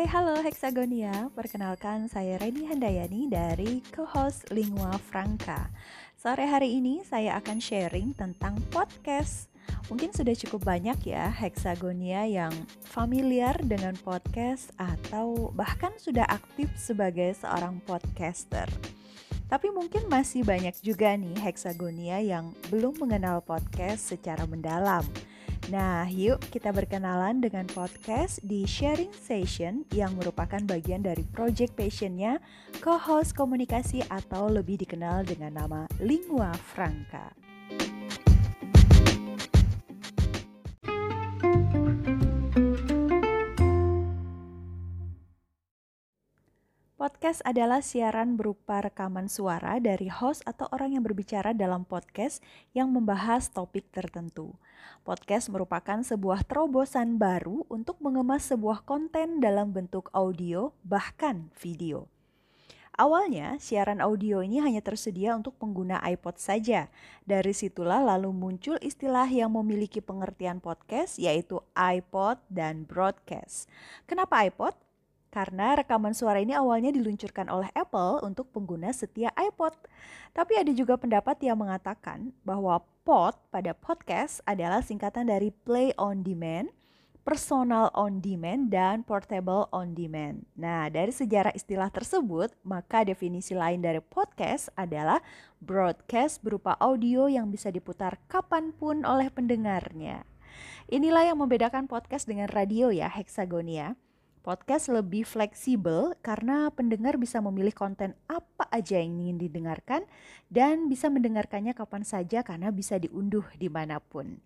Hai, halo Hexagonia. Perkenalkan saya Reni Handayani dari co-host Lingua Franca. Sore hari ini saya akan sharing tentang podcast. Mungkin sudah cukup banyak ya Hexagonia yang familiar dengan podcast atau bahkan sudah aktif sebagai seorang podcaster. Tapi mungkin masih banyak juga nih Hexagonia yang belum mengenal podcast secara mendalam. Nah, yuk kita berkenalan dengan podcast di Sharing Session yang merupakan bagian dari project passionnya co-host komunikasi atau lebih dikenal dengan nama Lingua Franca. Podcast adalah siaran berupa rekaman suara dari host atau orang yang berbicara dalam podcast yang membahas topik tertentu. Podcast merupakan sebuah terobosan baru untuk mengemas sebuah konten dalam bentuk audio, bahkan video. Awalnya, siaran audio ini hanya tersedia untuk pengguna iPod saja. Dari situlah lalu muncul istilah yang memiliki pengertian podcast, yaitu iPod dan broadcast. Kenapa iPod? Karena rekaman suara ini awalnya diluncurkan oleh Apple untuk pengguna setia iPod. Tapi ada juga pendapat yang mengatakan bahwa pod pada podcast adalah singkatan dari play on demand, personal on demand, dan portable on demand. Nah, dari sejarah istilah tersebut, maka definisi lain dari podcast adalah broadcast berupa audio yang bisa diputar kapan pun oleh pendengarnya. Inilah yang membedakan podcast dengan radio ya, Hexagonia. Podcast lebih fleksibel karena pendengar bisa memilih konten apa aja yang ingin didengarkan dan bisa mendengarkannya kapan saja karena bisa diunduh di mana pun.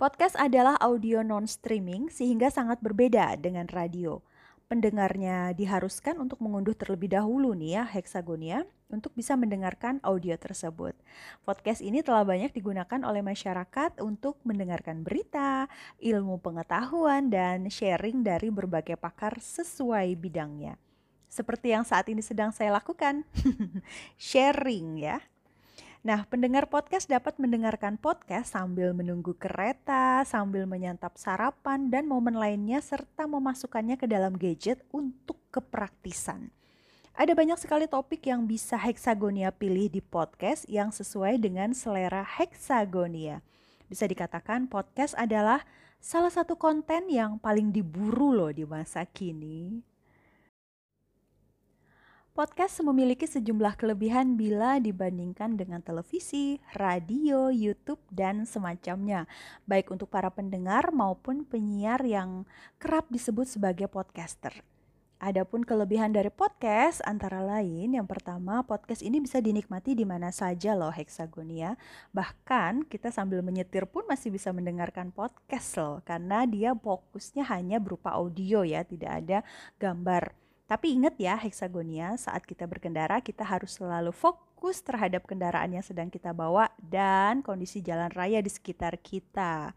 Podcast adalah audio non-streaming sehingga sangat berbeda dengan radio pendengarnya diharuskan untuk mengunduh terlebih dahulu nih ya Hexagonia untuk bisa mendengarkan audio tersebut. Podcast ini telah banyak digunakan oleh masyarakat untuk mendengarkan berita, ilmu pengetahuan, dan sharing dari berbagai pakar sesuai bidangnya. Seperti yang saat ini sedang saya lakukan, sharing ya. Nah, pendengar podcast dapat mendengarkan podcast sambil menunggu kereta, sambil menyantap sarapan, dan momen lainnya, serta memasukkannya ke dalam gadget untuk kepraktisan. Ada banyak sekali topik yang bisa Hexagonia pilih di podcast yang sesuai dengan selera Hexagonia. Bisa dikatakan podcast adalah salah satu konten yang paling diburu loh di masa kini. Podcast memiliki sejumlah kelebihan bila dibandingkan dengan televisi, radio, YouTube, dan semacamnya, baik untuk para pendengar maupun penyiar yang kerap disebut sebagai podcaster. Adapun kelebihan dari podcast antara lain yang pertama podcast ini bisa dinikmati di mana saja loh Hexagonia. Bahkan kita sambil menyetir pun masih bisa mendengarkan podcast loh karena dia fokusnya hanya berupa audio ya, tidak ada gambar. Tapi ingat ya heksagonia, saat kita berkendara kita harus selalu fokus terhadap kendaraan yang sedang kita bawa dan kondisi jalan raya di sekitar kita.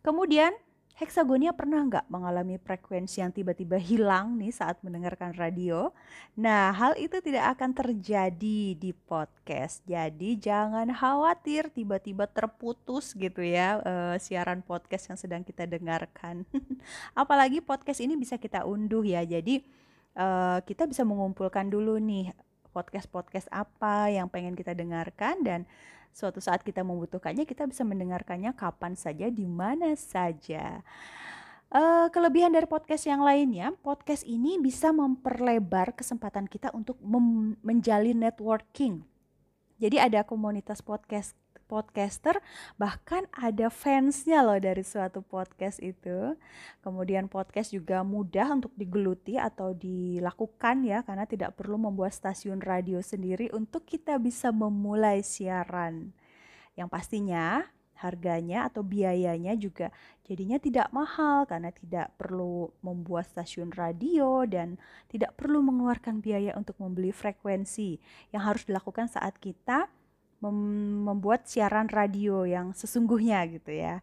Kemudian Heksagonia pernah nggak mengalami frekuensi yang tiba-tiba hilang nih saat mendengarkan radio? Nah, hal itu tidak akan terjadi di podcast. Jadi jangan khawatir tiba-tiba terputus gitu ya uh, siaran podcast yang sedang kita dengarkan. Apalagi podcast ini bisa kita unduh ya. Jadi uh, kita bisa mengumpulkan dulu nih podcast-podcast apa yang pengen kita dengarkan dan suatu saat kita membutuhkannya kita bisa mendengarkannya kapan saja di mana saja. Uh, kelebihan dari podcast yang lainnya, podcast ini bisa memperlebar kesempatan kita untuk menjalin networking. Jadi ada komunitas podcast podcaster bahkan ada fansnya loh dari suatu podcast itu. Kemudian podcast juga mudah untuk digeluti atau dilakukan ya karena tidak perlu membuat stasiun radio sendiri untuk kita bisa memulai siaran. Yang pastinya harganya atau biayanya juga jadinya tidak mahal karena tidak perlu membuat stasiun radio dan tidak perlu mengeluarkan biaya untuk membeli frekuensi. Yang harus dilakukan saat kita mem membuat siaran radio yang sesungguhnya gitu ya.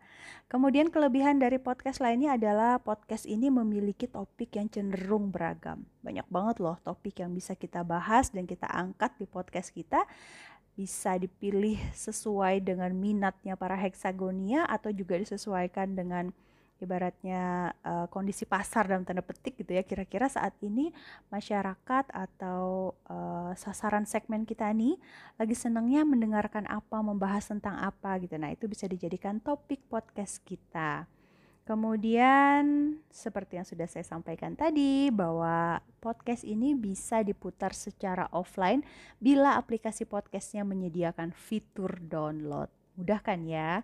Kemudian kelebihan dari podcast lainnya adalah podcast ini memiliki topik yang cenderung beragam. Banyak banget loh topik yang bisa kita bahas dan kita angkat di podcast kita. Bisa dipilih sesuai dengan minatnya para heksagonia atau juga disesuaikan dengan ibaratnya uh, kondisi pasar dalam tanda petik gitu ya kira-kira saat ini masyarakat atau uh, sasaran segmen kita nih lagi senangnya mendengarkan apa membahas tentang apa gitu nah itu bisa dijadikan topik podcast kita Kemudian seperti yang sudah saya sampaikan tadi bahwa podcast ini bisa diputar secara offline bila aplikasi podcastnya menyediakan fitur download. Mudah kan ya?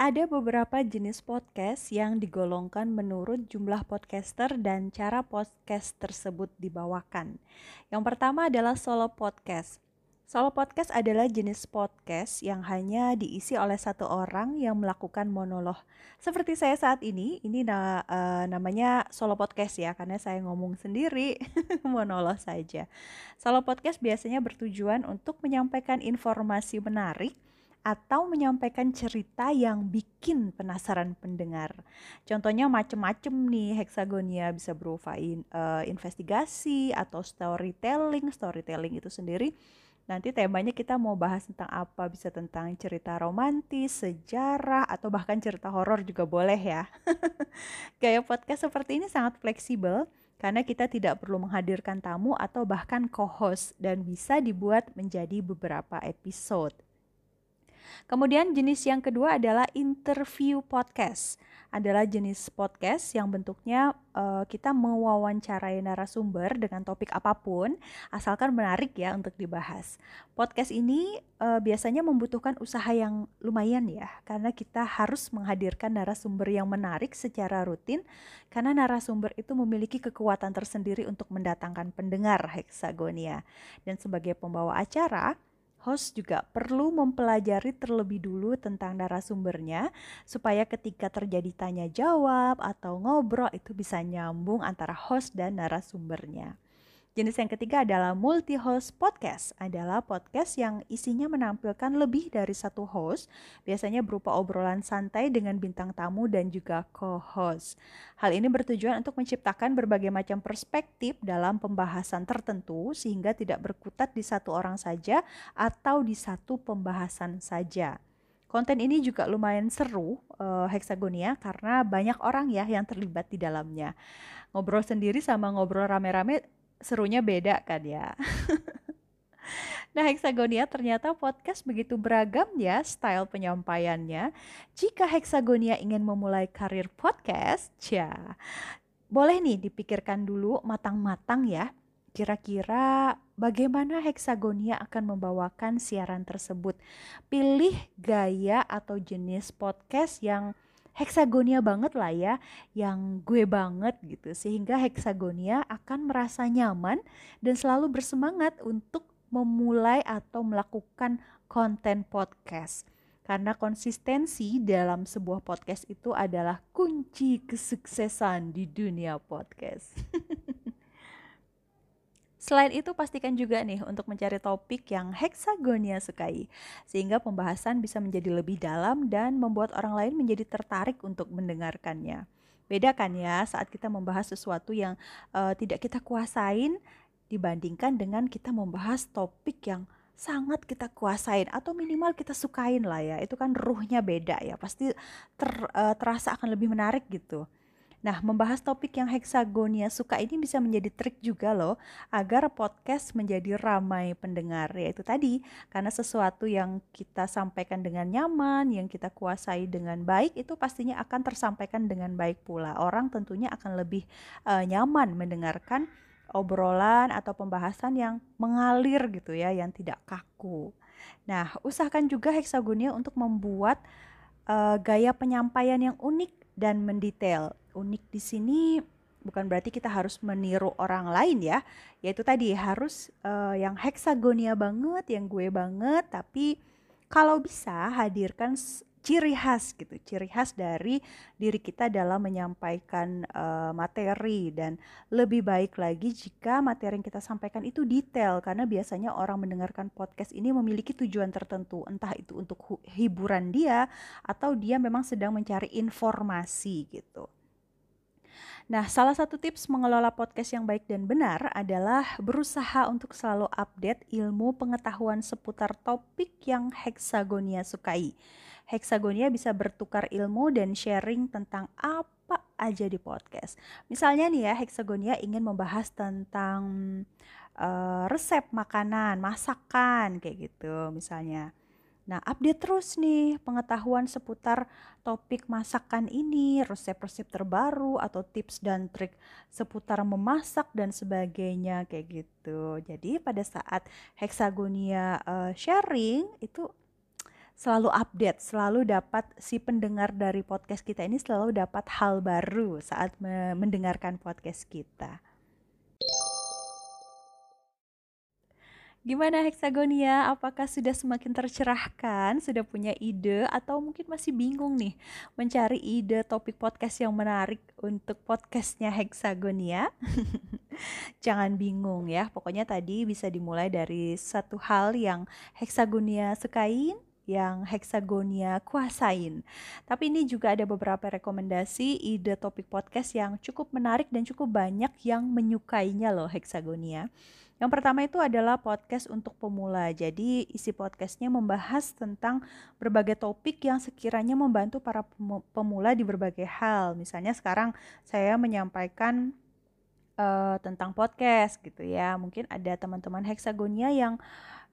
Ada beberapa jenis podcast yang digolongkan menurut jumlah podcaster dan cara podcast tersebut dibawakan. Yang pertama adalah solo podcast. Solo podcast adalah jenis podcast yang hanya diisi oleh satu orang yang melakukan monolog. Seperti saya saat ini, ini na uh, namanya solo podcast ya, karena saya ngomong sendiri, monolog saja. Solo podcast biasanya bertujuan untuk menyampaikan informasi menarik atau menyampaikan cerita yang bikin penasaran pendengar. Contohnya macem-macem nih heksagonia bisa berupa in, uh, investigasi atau storytelling. Storytelling itu sendiri Nanti temanya kita mau bahas tentang apa, bisa tentang cerita romantis, sejarah, atau bahkan cerita horor juga boleh ya. Gaya podcast seperti ini sangat fleksibel karena kita tidak perlu menghadirkan tamu atau bahkan co-host dan bisa dibuat menjadi beberapa episode. Kemudian jenis yang kedua adalah interview podcast adalah jenis podcast yang bentuknya uh, kita mewawancarai narasumber dengan topik apa pun, asalkan menarik ya untuk dibahas. Podcast ini uh, biasanya membutuhkan usaha yang lumayan ya, karena kita harus menghadirkan narasumber yang menarik secara rutin, karena narasumber itu memiliki kekuatan tersendiri untuk mendatangkan pendengar heksagonia. Dan sebagai pembawa acara, host juga perlu mempelajari terlebih dulu tentang narasumbernya supaya ketika terjadi tanya jawab atau ngobrol itu bisa nyambung antara host dan narasumbernya. Jenis yang ketiga adalah multi-host podcast. Adalah podcast yang isinya menampilkan lebih dari satu host, biasanya berupa obrolan santai dengan bintang tamu dan juga co-host. Hal ini bertujuan untuk menciptakan berbagai macam perspektif dalam pembahasan tertentu sehingga tidak berkutat di satu orang saja atau di satu pembahasan saja. Konten ini juga lumayan seru uh, Hexagonia karena banyak orang ya yang terlibat di dalamnya. Ngobrol sendiri sama ngobrol rame-rame serunya beda kan ya. Nah, Hexagonia ternyata podcast begitu beragam ya style penyampaiannya. Jika Hexagonia ingin memulai karir podcast, ya boleh nih dipikirkan dulu matang-matang ya. Kira-kira bagaimana Hexagonia akan membawakan siaran tersebut. Pilih gaya atau jenis podcast yang heksagonia banget lah ya, yang gue banget gitu. Sehingga heksagonia akan merasa nyaman dan selalu bersemangat untuk memulai atau melakukan konten podcast. Karena konsistensi dalam sebuah podcast itu adalah kunci kesuksesan di dunia podcast. Selain itu pastikan juga nih untuk mencari topik yang heksagonia sukai sehingga pembahasan bisa menjadi lebih dalam dan membuat orang lain menjadi tertarik untuk mendengarkannya. Beda kan ya saat kita membahas sesuatu yang uh, tidak kita kuasain dibandingkan dengan kita membahas topik yang sangat kita kuasain atau minimal kita sukain lah ya. Itu kan ruhnya beda ya. Pasti ter, uh, terasa akan lebih menarik gitu. Nah, membahas topik yang heksagonia suka ini bisa menjadi trik juga loh agar podcast menjadi ramai pendengar. Yaitu tadi, karena sesuatu yang kita sampaikan dengan nyaman, yang kita kuasai dengan baik itu pastinya akan tersampaikan dengan baik pula. Orang tentunya akan lebih uh, nyaman mendengarkan obrolan atau pembahasan yang mengalir gitu ya, yang tidak kaku. Nah, usahakan juga heksagonia untuk membuat uh, gaya penyampaian yang unik dan mendetail unik di sini bukan berarti kita harus meniru orang lain ya. Yaitu tadi harus uh, yang heksagonia banget yang gue banget tapi kalau bisa hadirkan ciri khas gitu. Ciri khas dari diri kita dalam menyampaikan uh, materi. Dan lebih baik lagi jika materi yang kita sampaikan itu detail. Karena biasanya orang mendengarkan podcast ini memiliki tujuan tertentu. Entah itu untuk hiburan dia atau dia memang sedang mencari informasi gitu Nah, salah satu tips mengelola podcast yang baik dan benar adalah berusaha untuk selalu update ilmu pengetahuan seputar topik yang Hexagonia sukai. Hexagonia bisa bertukar ilmu dan sharing tentang apa aja di podcast. Misalnya nih ya, Hexagonia ingin membahas tentang uh, resep makanan, masakan kayak gitu misalnya. Nah, update terus nih pengetahuan seputar topik masakan ini, resep-resep terbaru atau tips dan trik seputar memasak dan sebagainya kayak gitu. Jadi pada saat Hexagonia uh, sharing itu selalu update, selalu dapat si pendengar dari podcast kita ini selalu dapat hal baru saat mendengarkan podcast kita. Gimana Hexagonia? Apakah sudah semakin tercerahkan? Sudah punya ide atau mungkin masih bingung nih mencari ide topik podcast yang menarik untuk podcastnya Hexagonia? Jangan bingung ya, pokoknya tadi bisa dimulai dari satu hal yang Hexagonia sukain, yang Hexagonia kuasain. Tapi ini juga ada beberapa rekomendasi ide topik podcast yang cukup menarik dan cukup banyak yang menyukainya loh Hexagonia. Yang pertama itu adalah podcast untuk pemula. Jadi isi podcastnya membahas tentang berbagai topik yang sekiranya membantu para pemula di berbagai hal. Misalnya sekarang saya menyampaikan uh, tentang podcast gitu ya. Mungkin ada teman-teman heksagonia yang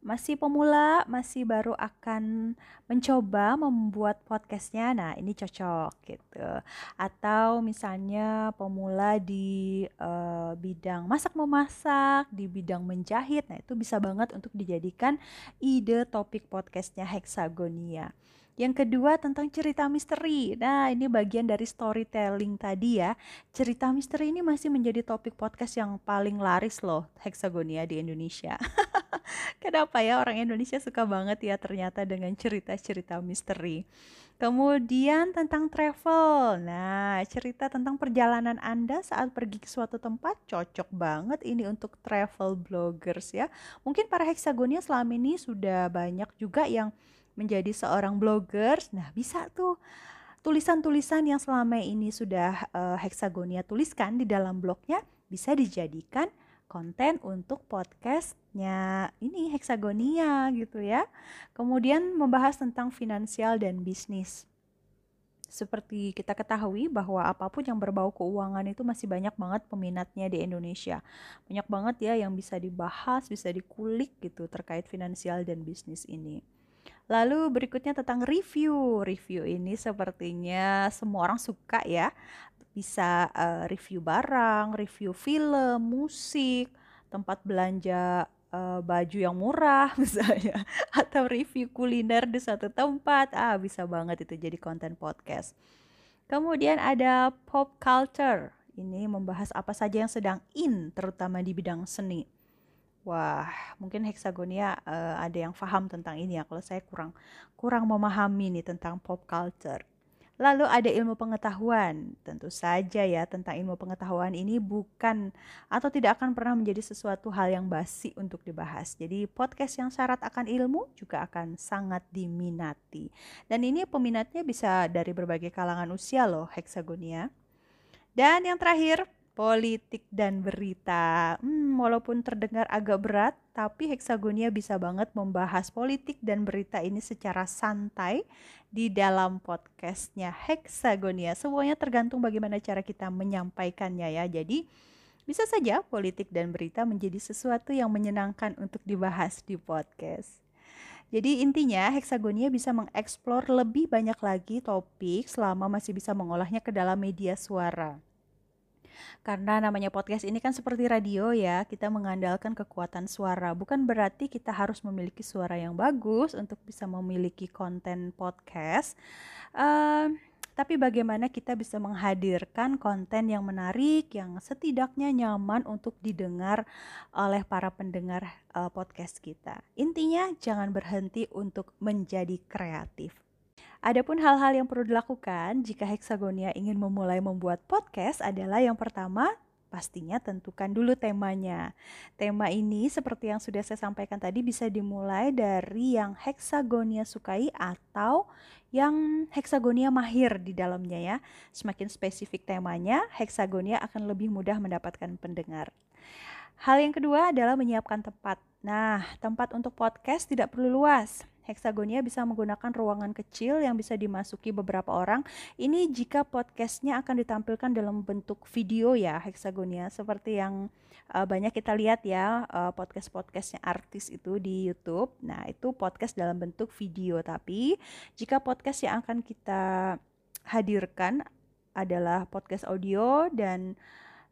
masih pemula, masih baru akan mencoba membuat podcastnya, nah ini cocok gitu. Atau misalnya pemula di uh, bidang masak memasak, di bidang menjahit, nah itu bisa banget untuk dijadikan ide topik podcastnya Hexagonia. Yang kedua tentang cerita misteri. Nah, ini bagian dari storytelling tadi ya. Cerita misteri ini masih menjadi topik podcast yang paling laris loh Hexagonia di Indonesia. Kenapa ya orang Indonesia suka banget ya ternyata dengan cerita-cerita misteri. Kemudian tentang travel. Nah, cerita tentang perjalanan Anda saat pergi ke suatu tempat cocok banget ini untuk travel bloggers ya. Mungkin para heksagonia selama ini sudah banyak juga yang menjadi seorang bloggers. Nah, bisa tuh tulisan-tulisan yang selama ini sudah uh, heksagonia tuliskan di dalam blognya bisa dijadikan konten untuk podcastnya ini heksagonia gitu ya. Kemudian membahas tentang finansial dan bisnis. Seperti kita ketahui bahwa apa pun yang berbau keuangan itu masih banyak banget peminatnya di Indonesia. Banyak banget ya yang bisa dibahas, bisa dikulik gitu terkait finansial dan bisnis ini. Lalu berikutnya tentang review. Review ini sepertinya semua orang suka ya bisa uh, review barang, review film, musik, tempat belanja uh, baju yang murah misalnya atau review kuliner di satu tempat. Ah, bisa banget itu jadi konten podcast. Kemudian ada pop culture. Ini membahas apa saja yang sedang in terutama di bidang seni. Wah, mungkin heksagonia uh, ada yang paham tentang ini ya. Kalau saya kurang kurang memahami nih tentang pop culture. Lalu ada ilmu pengetahuan. Tentu saja ya tentang ilmu pengetahuan ini bukan atau tidak akan pernah menjadi sesuatu hal yang basi untuk dibahas. Jadi podcast yang syarat akan ilmu juga akan sangat diminati. Dan ini peminatnya bisa dari berbagai kalangan usia loh Hexagonia. Dan yang terakhir politik dan berita. Hmm, walaupun terdengar agak berat, tapi Hexagonia bisa banget membahas politik dan berita ini secara santai di dalam podcastnya Hexagonia. Semuanya tergantung bagaimana cara kita menyampaikannya ya. Jadi bisa saja politik dan berita menjadi sesuatu yang menyenangkan untuk dibahas di podcast. Jadi intinya Hexagonia bisa mengeksplor lebih banyak lagi topik selama masih bisa mengolahnya ke dalam media suara. Karena namanya podcast ini kan seperti radio ya, kita mengandalkan kekuatan suara. Bukan berarti kita harus memiliki suara yang bagus untuk bisa memiliki konten podcast. Uh, tapi bagaimana kita bisa menghadirkan konten yang menarik, yang setidaknya nyaman untuk didengar oleh para pendengar uh, podcast kita. Intinya, jangan berhenti untuk menjadi kreatif. Adapun hal-hal yang perlu dilakukan jika Hexagonia ingin memulai membuat podcast adalah yang pertama, Pastinya tentukan dulu temanya. Tema ini seperti yang sudah saya sampaikan tadi bisa dimulai dari yang heksagonia sukai atau yang heksagonia mahir di dalamnya ya. Semakin spesifik temanya, heksagonia akan lebih mudah mendapatkan pendengar. Hal yang kedua adalah menyiapkan tempat. Nah, tempat untuk podcast tidak perlu luas Hexagonia bisa menggunakan ruangan kecil yang bisa dimasuki beberapa orang. Ini jika podcastnya akan ditampilkan dalam bentuk video ya Hexagonia, seperti yang uh, banyak kita lihat ya uh, podcast-podcastnya artis itu di YouTube. Nah itu podcast dalam bentuk video, tapi jika podcast yang akan kita hadirkan adalah podcast audio dan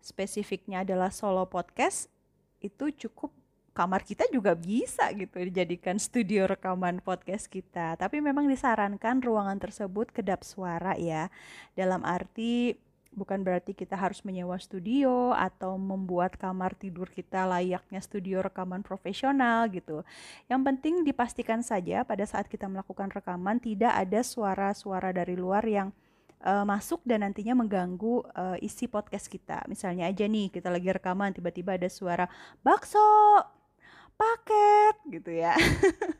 spesifiknya adalah solo podcast, itu cukup kamar kita juga bisa gitu dijadikan studio rekaman podcast kita. Tapi memang disarankan ruangan tersebut kedap suara ya. Dalam arti bukan berarti kita harus menyewa studio atau membuat kamar tidur kita layaknya studio rekaman profesional gitu. Yang penting dipastikan saja pada saat kita melakukan rekaman tidak ada suara-suara dari luar yang uh, masuk dan nantinya mengganggu uh, isi podcast kita. Misalnya aja nih kita lagi rekaman tiba-tiba ada suara bakso paket gitu ya.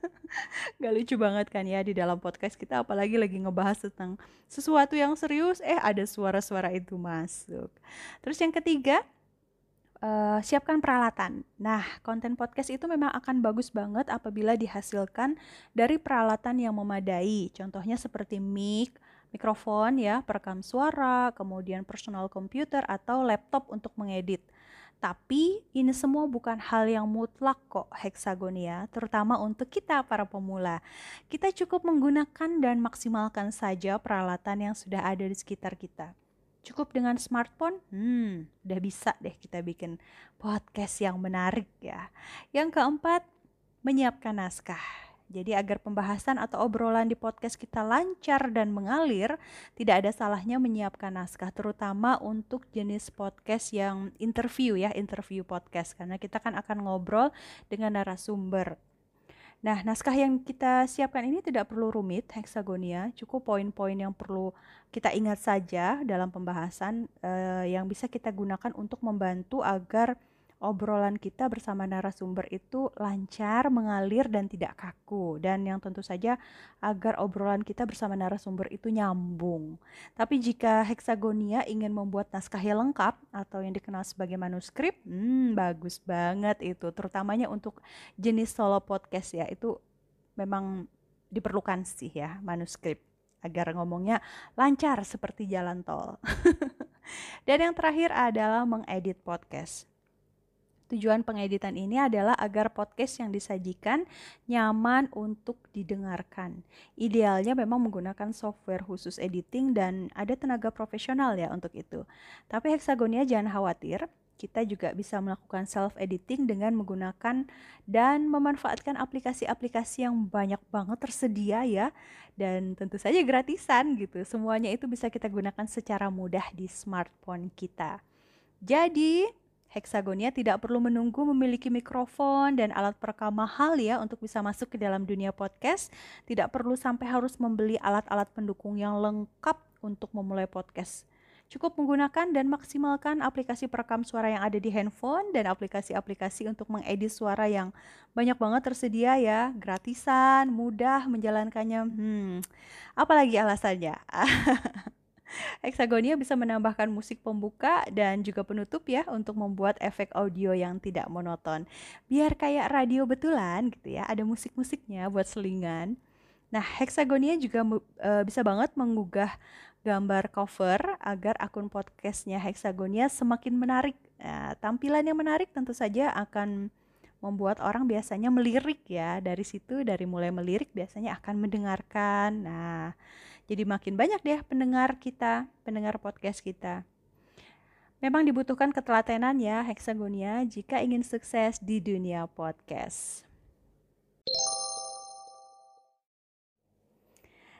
Gak lucu banget kan ya di dalam podcast kita apalagi lagi ngebahas tentang sesuatu yang serius. Eh ada suara-suara itu masuk. Terus yang ketiga uh, siapkan peralatan. Nah konten podcast itu memang akan bagus banget apabila dihasilkan dari peralatan yang memadai. Contohnya seperti mic mikrofon ya perekam suara kemudian personal computer atau laptop untuk mengedit tapi ini semua bukan hal yang mutlak kok heksagonia, terutama untuk kita para pemula. Kita cukup menggunakan dan maksimalkan saja peralatan yang sudah ada di sekitar kita. Cukup dengan smartphone, hmm, udah bisa deh kita bikin podcast yang menarik ya. Yang keempat, menyiapkan naskah. Jadi agar pembahasan atau obrolan di podcast kita lancar dan mengalir, tidak ada salahnya menyiapkan naskah terutama untuk jenis podcast yang interview ya, interview podcast karena kita kan akan ngobrol dengan narasumber. Nah, naskah yang kita siapkan ini tidak perlu rumit, heksagonia, cukup poin-poin yang perlu kita ingat saja dalam pembahasan eh, yang bisa kita gunakan untuk membantu agar obrolan kita bersama narasumber itu lancar, mengalir dan tidak kaku dan yang tentu saja agar obrolan kita bersama narasumber itu nyambung. Tapi jika heksagonia ingin membuat naskah yang lengkap atau yang dikenal sebagai manuskrip, hmm bagus banget itu terutamanya untuk jenis solo podcast ya. Itu memang diperlukan sih ya manuskrip agar ngomongnya lancar seperti jalan tol. Dan yang terakhir adalah mengedit podcast. Tujuan pengeditan ini adalah agar podcast yang disajikan nyaman untuk didengarkan. Idealnya memang menggunakan software khusus editing dan ada tenaga profesional ya untuk itu. Tapi Hexagonia jangan khawatir, kita juga bisa melakukan self editing dengan menggunakan dan memanfaatkan aplikasi-aplikasi yang banyak banget tersedia ya dan tentu saja gratisan gitu. Semuanya itu bisa kita gunakan secara mudah di smartphone kita. Jadi, Hexagonia tidak perlu menunggu memiliki mikrofon dan alat perekam mahal ya untuk bisa masuk ke dalam dunia podcast. Tidak perlu sampai harus membeli alat-alat pendukung yang lengkap untuk memulai podcast. Cukup menggunakan dan maksimalkan aplikasi perekam suara yang ada di handphone dan aplikasi-aplikasi untuk mengedit suara yang banyak banget tersedia ya, gratisan, mudah menjalankannya. Hmm, apalagi alasannya? Hexagonia bisa menambahkan musik pembuka dan juga penutup ya untuk membuat efek audio yang tidak monoton. Biar kayak radio betulan gitu ya, ada musik-musiknya buat selingan. Nah, Hexagonia juga uh, bisa banget menggugah gambar cover agar akun podcastnya Hexagonia semakin menarik. Nah, tampilan yang menarik tentu saja akan membuat orang biasanya melirik ya. Dari situ dari mulai melirik biasanya akan mendengarkan. Nah, jadi makin banyak deh pendengar kita, pendengar podcast kita. Memang dibutuhkan ketelatenan ya Hexagonia jika ingin sukses di dunia podcast.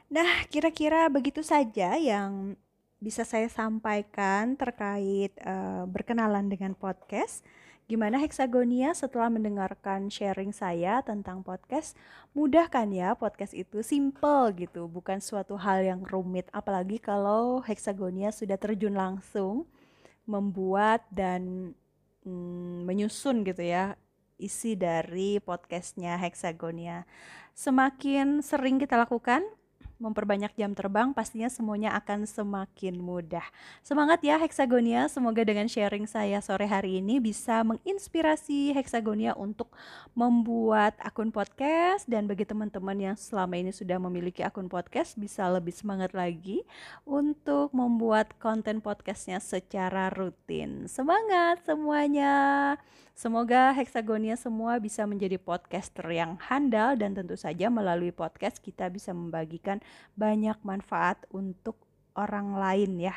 Nah, kira-kira begitu saja yang bisa saya sampaikan terkait uh, berkenalan dengan podcast. Gimana Hexagonia setelah mendengarkan sharing saya tentang podcast? Mudah kan ya podcast itu simple gitu, bukan suatu hal yang rumit apalagi kalau Hexagonia sudah terjun langsung membuat dan mm, menyusun gitu ya isi dari podcastnya Hexagonia. Semakin sering kita lakukan, memperbanyak jam terbang, pastinya semuanya akan semakin mudah. Semangat ya Hexagonia, semoga dengan sharing saya sore hari ini bisa menginspirasi Hexagonia untuk membuat akun podcast dan bagi teman-teman yang selama ini sudah memiliki akun podcast bisa lebih semangat lagi untuk membuat konten podcastnya secara rutin. Semangat semuanya! Semoga Hexagonia semua bisa menjadi podcaster yang handal dan tentu saja melalui podcast kita bisa membagikan banyak manfaat untuk orang lain ya.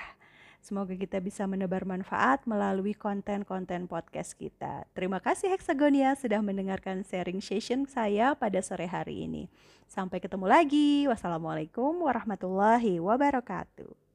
Semoga kita bisa menebar manfaat melalui konten-konten podcast kita. Terima kasih Hexagonia sudah mendengarkan sharing session saya pada sore hari ini. Sampai ketemu lagi. Wassalamualaikum warahmatullahi wabarakatuh.